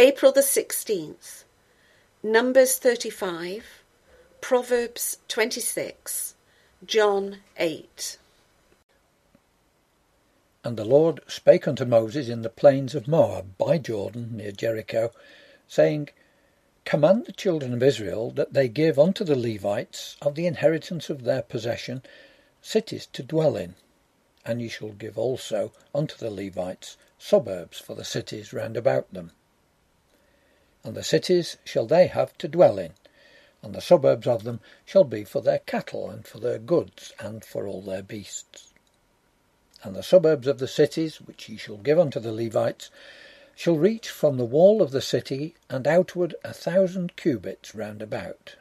April the 16th, Numbers 35, Proverbs 26, John 8. And the Lord spake unto Moses in the plains of Moab by Jordan near Jericho, saying, Command the children of Israel that they give unto the Levites of the inheritance of their possession cities to dwell in, and ye shall give also unto the Levites suburbs for the cities round about them. And the cities shall they have to dwell in, and the suburbs of them shall be for their cattle and for their goods and for all their beasts. And the suburbs of the cities which ye shall give unto the Levites shall reach from the wall of the city and outward a thousand cubits round about.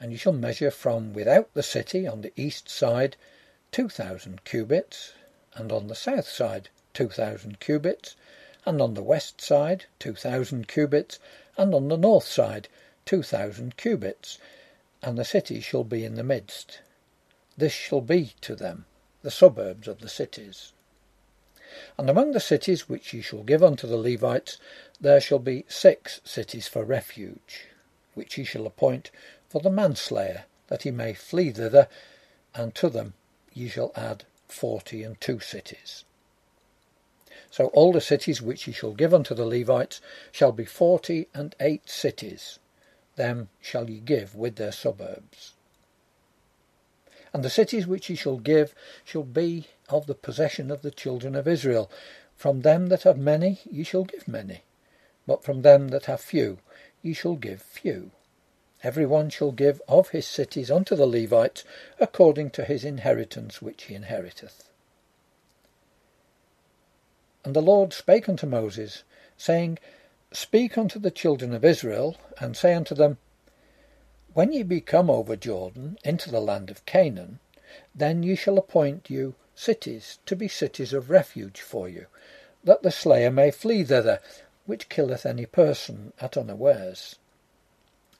And ye shall measure from without the city on the east side two thousand cubits, and on the south side two thousand cubits, and on the west side two thousand cubits, and on the north side two thousand cubits, and the city shall be in the midst. This shall be to them the suburbs of the cities. And among the cities which ye shall give unto the Levites, there shall be six cities for refuge, which ye shall appoint for the manslayer, that he may flee thither, and to them ye shall add forty and two cities. So all the cities which ye shall give unto the Levites shall be forty and eight cities, them shall ye give with their suburbs. And the cities which ye shall give shall be of the possession of the children of Israel. From them that have many ye shall give many, but from them that have few ye shall give few. Every one shall give of his cities unto the Levites according to his inheritance which he inheriteth. And the Lord spake unto Moses, saying, Speak unto the children of Israel, and say unto them, when ye be come over Jordan into the land of Canaan, then ye shall appoint you cities to be cities of refuge for you, that the slayer may flee thither, which killeth any person at unawares.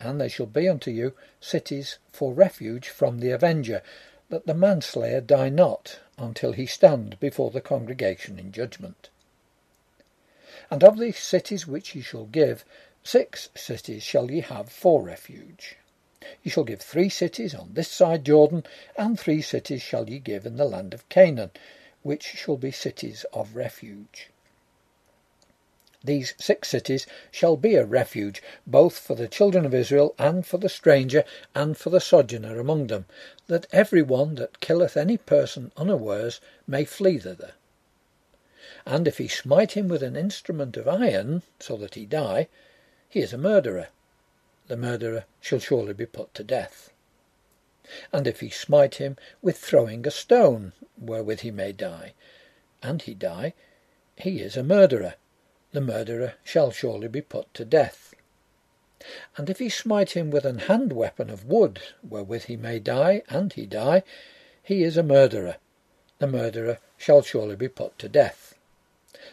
And they shall be unto you cities for refuge from the avenger, that the manslayer die not until he stand before the congregation in judgment. And of the cities which ye shall give, six cities shall ye have for refuge. Ye shall give three cities on this side Jordan, and three cities shall ye give in the land of Canaan, which shall be cities of refuge. These six cities shall be a refuge, both for the children of Israel, and for the stranger, and for the sojourner among them, that every one that killeth any person unawares may flee thither. And if he smite him with an instrument of iron, so that he die, he is a murderer the murderer shall surely be put to death. And if he smite him with throwing a stone, wherewith he may die, and he die, he is a murderer, the murderer shall surely be put to death. And if he smite him with an hand weapon of wood, wherewith he may die, and he die, he is a murderer, the murderer shall surely be put to death.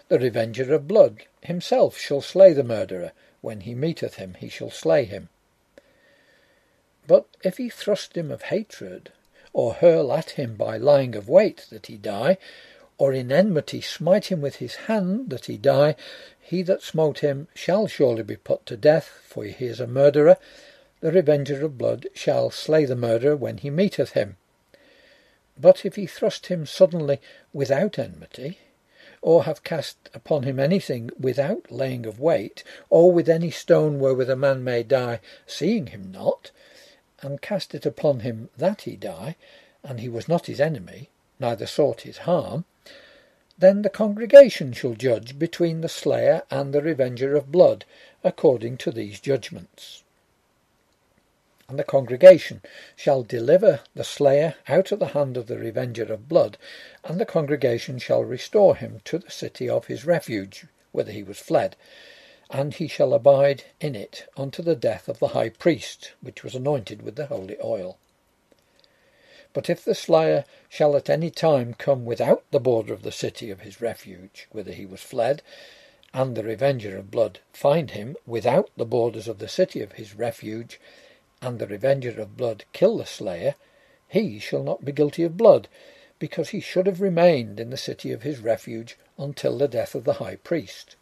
The revenger of blood himself shall slay the murderer, when he meeteth him, he shall slay him. But if he thrust him of hatred, or hurl at him by lying of wait, that he die, or in enmity smite him with his hand, that he die, he that smote him shall surely be put to death, for he is a murderer. The revenger of blood shall slay the murderer when he meeteth him. But if he thrust him suddenly without enmity, or have cast upon him anything without laying of wait, or with any stone wherewith a man may die, seeing him not, and cast it upon him that he die, and he was not his enemy, neither sought his harm, then the congregation shall judge between the slayer and the revenger of blood, according to these judgments. And the congregation shall deliver the slayer out of the hand of the revenger of blood, and the congregation shall restore him to the city of his refuge, whither he was fled, and he shall abide in it unto the death of the high priest, which was anointed with the holy oil. But if the slayer shall at any time come without the border of the city of his refuge, whither he was fled, and the revenger of blood find him without the borders of the city of his refuge, and the revenger of blood kill the slayer, he shall not be guilty of blood, because he should have remained in the city of his refuge until the death of the high priest.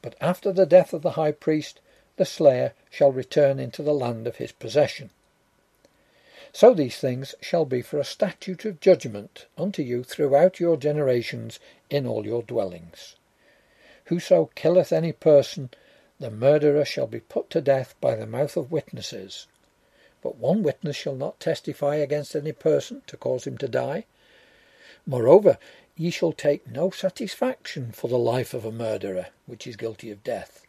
But after the death of the high priest, the slayer shall return into the land of his possession. So these things shall be for a statute of judgment unto you throughout your generations in all your dwellings. Whoso killeth any person, the murderer shall be put to death by the mouth of witnesses. But one witness shall not testify against any person to cause him to die. Moreover, ye shall take no satisfaction for the life of a murderer, which is guilty of death,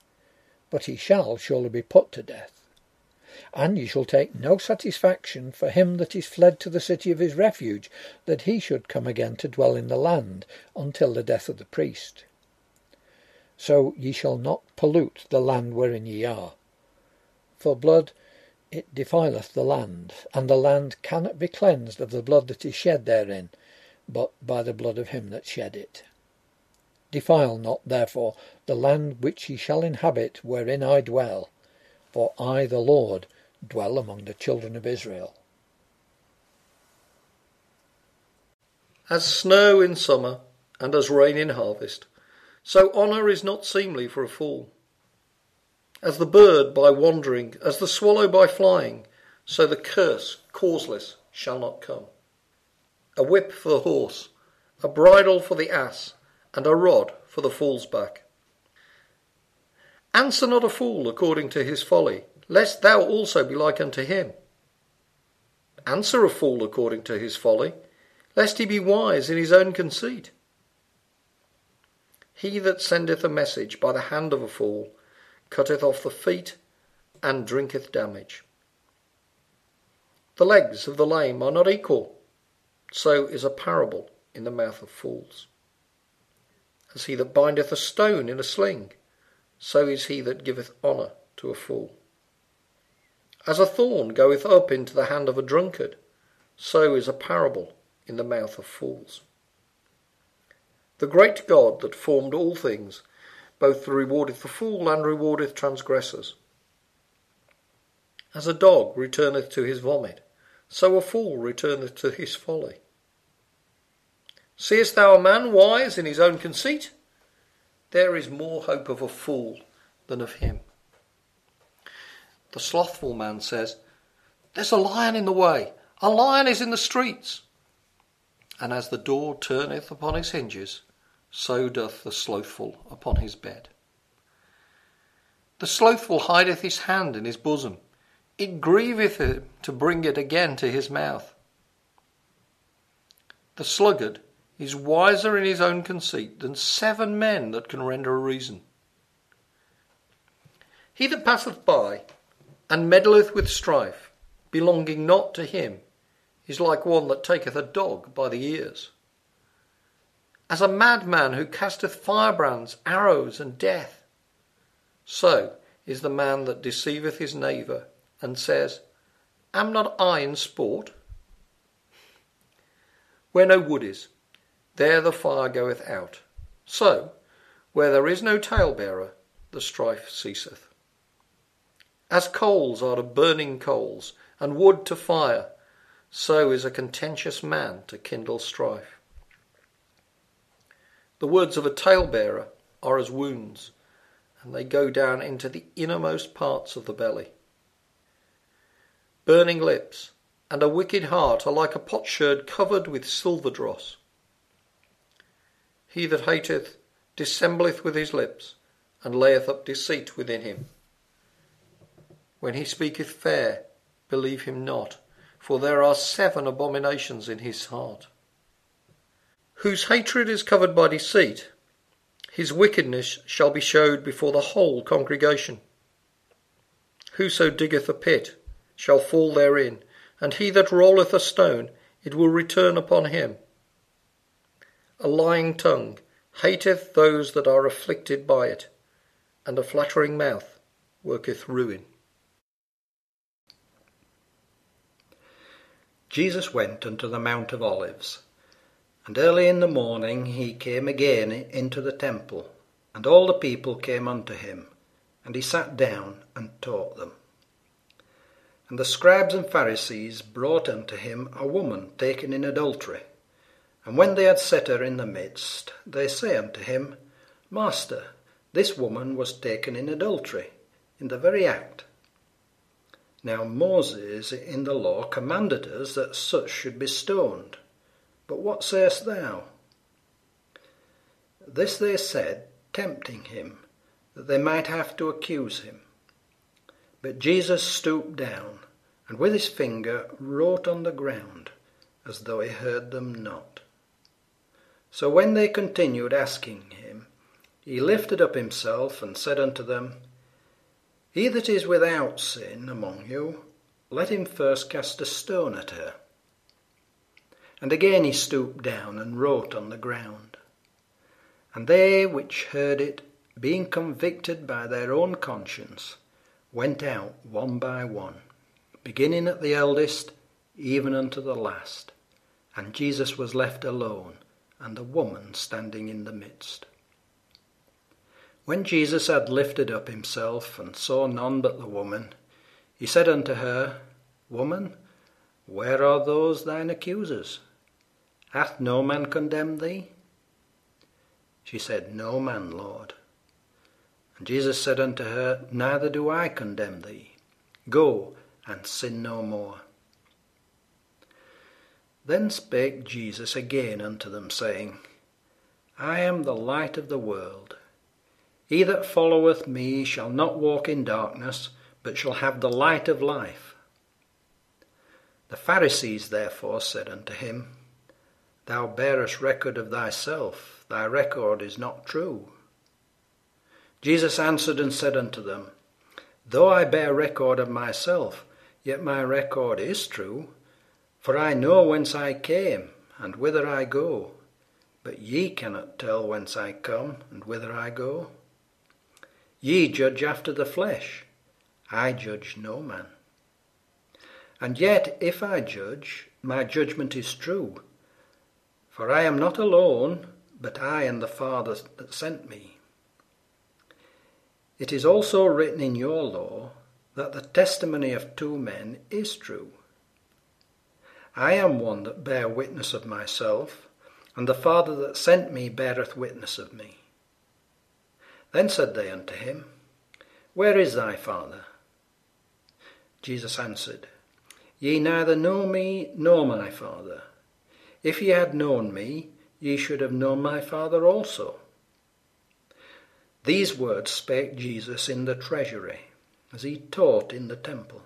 but he shall surely be put to death. And ye shall take no satisfaction for him that is fled to the city of his refuge, that he should come again to dwell in the land until the death of the priest. So ye shall not pollute the land wherein ye are. For blood it defileth the land, and the land cannot be cleansed of the blood that is shed therein, but by the blood of him that shed it. Defile not, therefore, the land which ye shall inhabit wherein I dwell, for I, the Lord, dwell among the children of Israel. As snow in summer and as rain in harvest, so honour is not seemly for a fool. As the bird by wandering, as the swallow by flying, so the curse causeless shall not come. A whip for the horse, a bridle for the ass, and a rod for the fool's back. Answer not a fool according to his folly, lest thou also be like unto him. Answer a fool according to his folly, lest he be wise in his own conceit. He that sendeth a message by the hand of a fool cutteth off the feet and drinketh damage. The legs of the lame are not equal, so is a parable in the mouth of fools. As he that bindeth a stone in a sling, so is he that giveth honour to a fool. As a thorn goeth up into the hand of a drunkard, so is a parable in the mouth of fools. The great God that formed all things, both rewardeth the fool and rewardeth transgressors. As a dog returneth to his vomit, so a fool returneth to his folly. Seest thou a man wise in his own conceit? There is more hope of a fool than of him. The slothful man says, There's a lion in the way, a lion is in the streets. And as the door turneth upon his hinges, so doth the slothful upon his bed. The slothful hideth his hand in his bosom, it grieveth him to bring it again to his mouth. The sluggard is wiser in his own conceit than seven men that can render a reason. He that passeth by and meddleth with strife, belonging not to him, is like one that taketh a dog by the ears. As a madman who casteth firebrands, arrows, and death, so is the man that deceiveth his neighbour, and says, Am not I in sport? Where no wood is, there the fire goeth out. So, where there is no talebearer, the strife ceaseth. As coals are to burning coals, and wood to fire, so is a contentious man to kindle strife. The words of a talebearer are as wounds, and they go down into the innermost parts of the belly. Burning lips and a wicked heart are like a potsherd covered with silver dross. He that hateth dissembleth with his lips, and layeth up deceit within him. When he speaketh fair, believe him not, for there are seven abominations in his heart. Whose hatred is covered by deceit, his wickedness shall be showed before the whole congregation. Whoso diggeth a pit shall fall therein, and he that rolleth a stone, it will return upon him. A lying tongue hateth those that are afflicted by it, and a flattering mouth worketh ruin. Jesus went unto the Mount of Olives, and early in the morning he came again into the temple, and all the people came unto him, and he sat down and taught them. And the scribes and Pharisees brought unto him a woman taken in adultery. And when they had set her in the midst, they say unto him, Master, this woman was taken in adultery, in the very act. Now Moses in the law commanded us that such should be stoned. But what sayest thou? This they said, tempting him, that they might have to accuse him. But Jesus stooped down, and with his finger wrote on the ground, as though he heard them not. So when they continued asking him, he lifted up himself and said unto them, He that is without sin among you, let him first cast a stone at her. And again he stooped down and wrote on the ground. And they which heard it, being convicted by their own conscience, went out one by one, beginning at the eldest, even unto the last. And Jesus was left alone, and the woman standing in the midst. When Jesus had lifted up himself and saw none but the woman, he said unto her, Woman, where are those thine accusers? Hath no man condemned thee? She said, No man, Lord. And Jesus said unto her, Neither do I condemn thee. Go and sin no more. Then spake Jesus again unto them, saying, I am the light of the world. He that followeth me shall not walk in darkness, but shall have the light of life. The Pharisees therefore said unto him, Thou bearest record of thyself, thy record is not true. Jesus answered and said unto them, Though I bear record of myself, yet my record is true, for I know whence I came, and whither I go, but ye cannot tell whence I come, and whither I go. Ye judge after the flesh, I judge no man. And yet, if I judge, my judgment is true. For I am not alone, but I and the Father that sent me. It is also written in your law that the testimony of two men is true. I am one that bear witness of myself, and the Father that sent me beareth witness of me. Then said they unto him, Where is thy Father? Jesus answered, Ye neither know me nor my Father. If ye had known me, ye should have known my Father also. These words spake Jesus in the treasury, as he taught in the temple.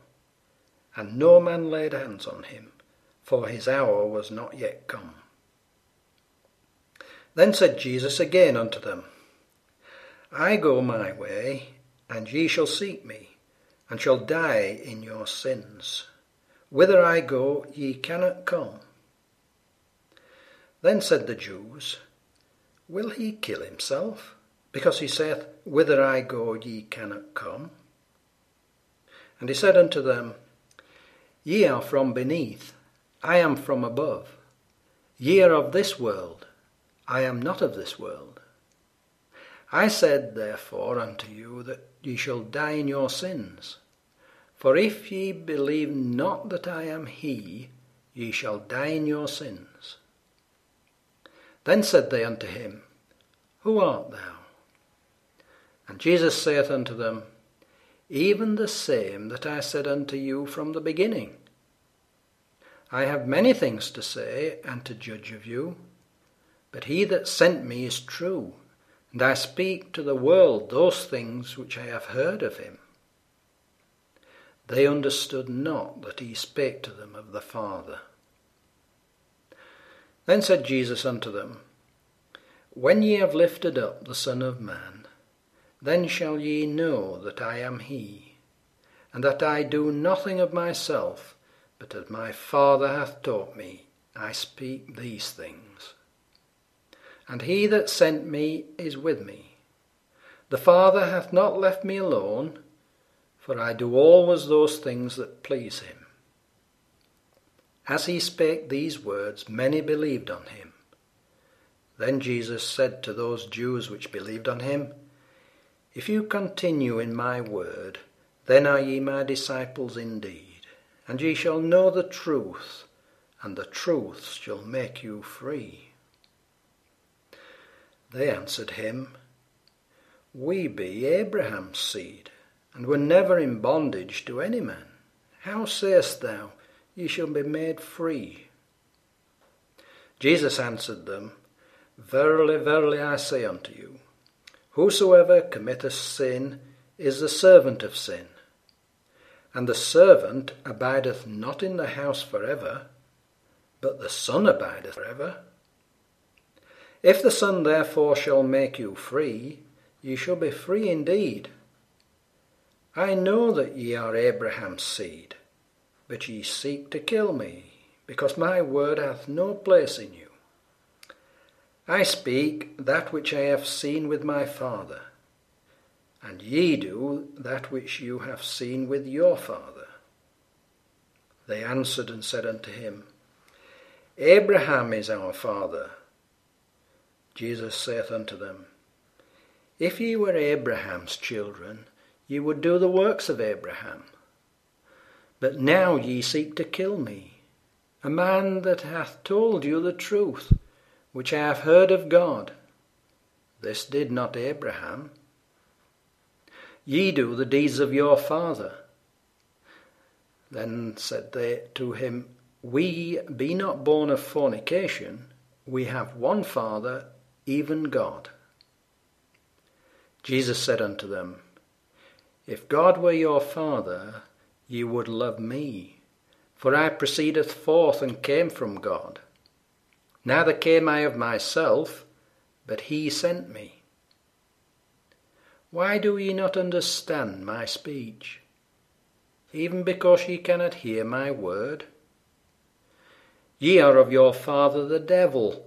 And no man laid hands on him, for his hour was not yet come. Then said Jesus again unto them, I go my way, and ye shall seek me, and shall die in your sins. Whither I go, ye cannot come. Then said the Jews, Will he kill himself? Because he saith, Whither I go, ye cannot come. And he said unto them, Ye are from beneath, I am from above. Ye are of this world, I am not of this world. I said therefore unto you that ye shall die in your sins. For if ye believe not that I am he, ye shall die in your sins. Then said they unto him, Who art thou? And Jesus saith unto them, Even the same that I said unto you from the beginning. I have many things to say and to judge of you, but he that sent me is true and I speak to the world those things which I have heard of him. They understood not that he spake to them of the Father. Then said Jesus unto them, When ye have lifted up the Son of Man, then shall ye know that I am he, and that I do nothing of myself, but as my Father hath taught me, I speak these things and he that sent me is with me. The Father hath not left me alone, for I do always those things that please him. As he spake these words, many believed on him. Then Jesus said to those Jews which believed on him, If you continue in my word, then are ye my disciples indeed, and ye shall know the truth, and the truth shall make you free. They answered him, We be Abraham's seed, and were never in bondage to any man. How sayest thou, Ye shall be made free? Jesus answered them, Verily, verily, I say unto you, Whosoever committeth sin is the servant of sin. And the servant abideth not in the house for ever, but the Son abideth for ever. If the Son therefore shall make you free, ye shall be free indeed. I know that ye are Abraham's seed, but ye seek to kill me, because my word hath no place in you. I speak that which I have seen with my Father, and ye do that which you have seen with your father. They answered and said unto him, Abraham is our father. Jesus saith unto them, If ye were Abraham's children, ye would do the works of Abraham. But now ye seek to kill me, a man that hath told you the truth, which I have heard of God. This did not Abraham. Ye do the deeds of your father. Then said they to him, We be not born of fornication, we have one Father, even God. Jesus said unto them, If God were your Father, ye would love me, for I proceedeth forth and came from God. Neither came I of myself, but he sent me. Why do ye not understand my speech? Even because ye cannot hear my word? Ye are of your father the devil,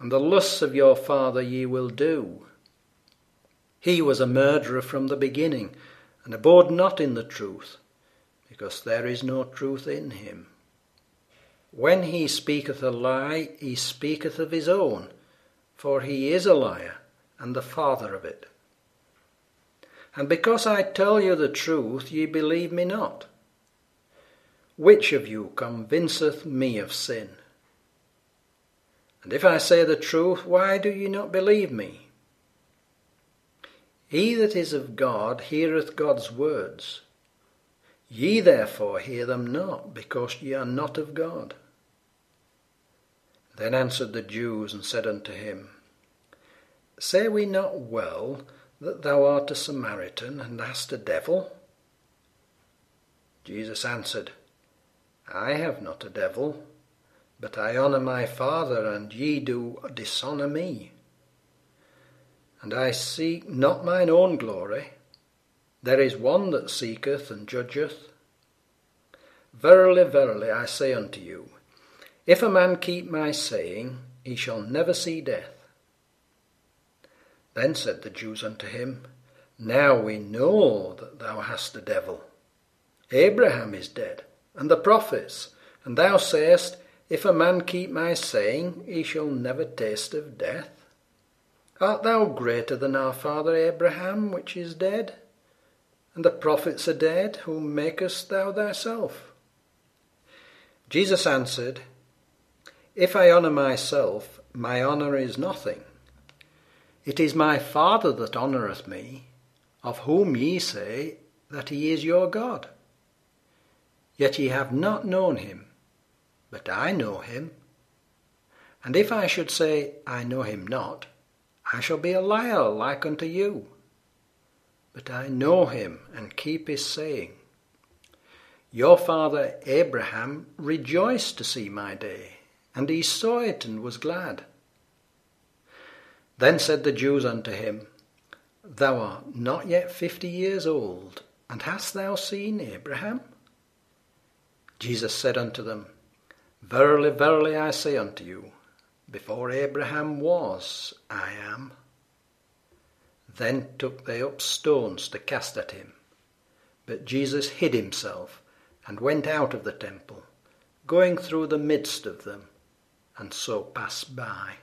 and the lusts of your father ye will do. He was a murderer from the beginning, and abode not in the truth, because there is no truth in him. When he speaketh a lie, he speaketh of his own, for he is a liar, and the father of it. And because I tell you the truth, ye believe me not. Which of you convinceth me of sin? And if I say the truth, why do ye not believe me? He that is of God heareth God's words. Ye therefore hear them not, because ye are not of God. Then answered the Jews and said unto him, Say we not well that thou art a Samaritan and hast a devil? Jesus answered, I have not a devil, but I honour my Father, and ye do dishonour me. And I seek not mine own glory. There is one that seeketh and judgeth. Verily, verily, I say unto you, if a man keep my saying, he shall never see death. Then said the Jews unto him, Now we know that thou hast a devil. Abraham is dead, and the prophets, and thou sayest, If a man keep my saying, he shall never taste of death. Art thou greater than our father Abraham, which is dead? And the prophets are dead, whom makest thou thyself? Jesus answered, If I honour myself, my honour is nothing. It is my Father that honoureth me, of whom ye say that he is your God. Yet ye have not known him, but I know him. And if I should say, I know him not, I shall be a liar like unto you. But I know him and keep his saying. Your father Abraham rejoiced to see my day, and he saw it and was glad. Then said the Jews unto him, Thou art not yet fifty years old, and hast thou seen Abraham? Jesus said unto them, Verily, verily, I say unto you, before Abraham was, I am. Then took they up stones to cast at him. But Jesus hid himself, and went out of the temple, going through the midst of them, and so passed by.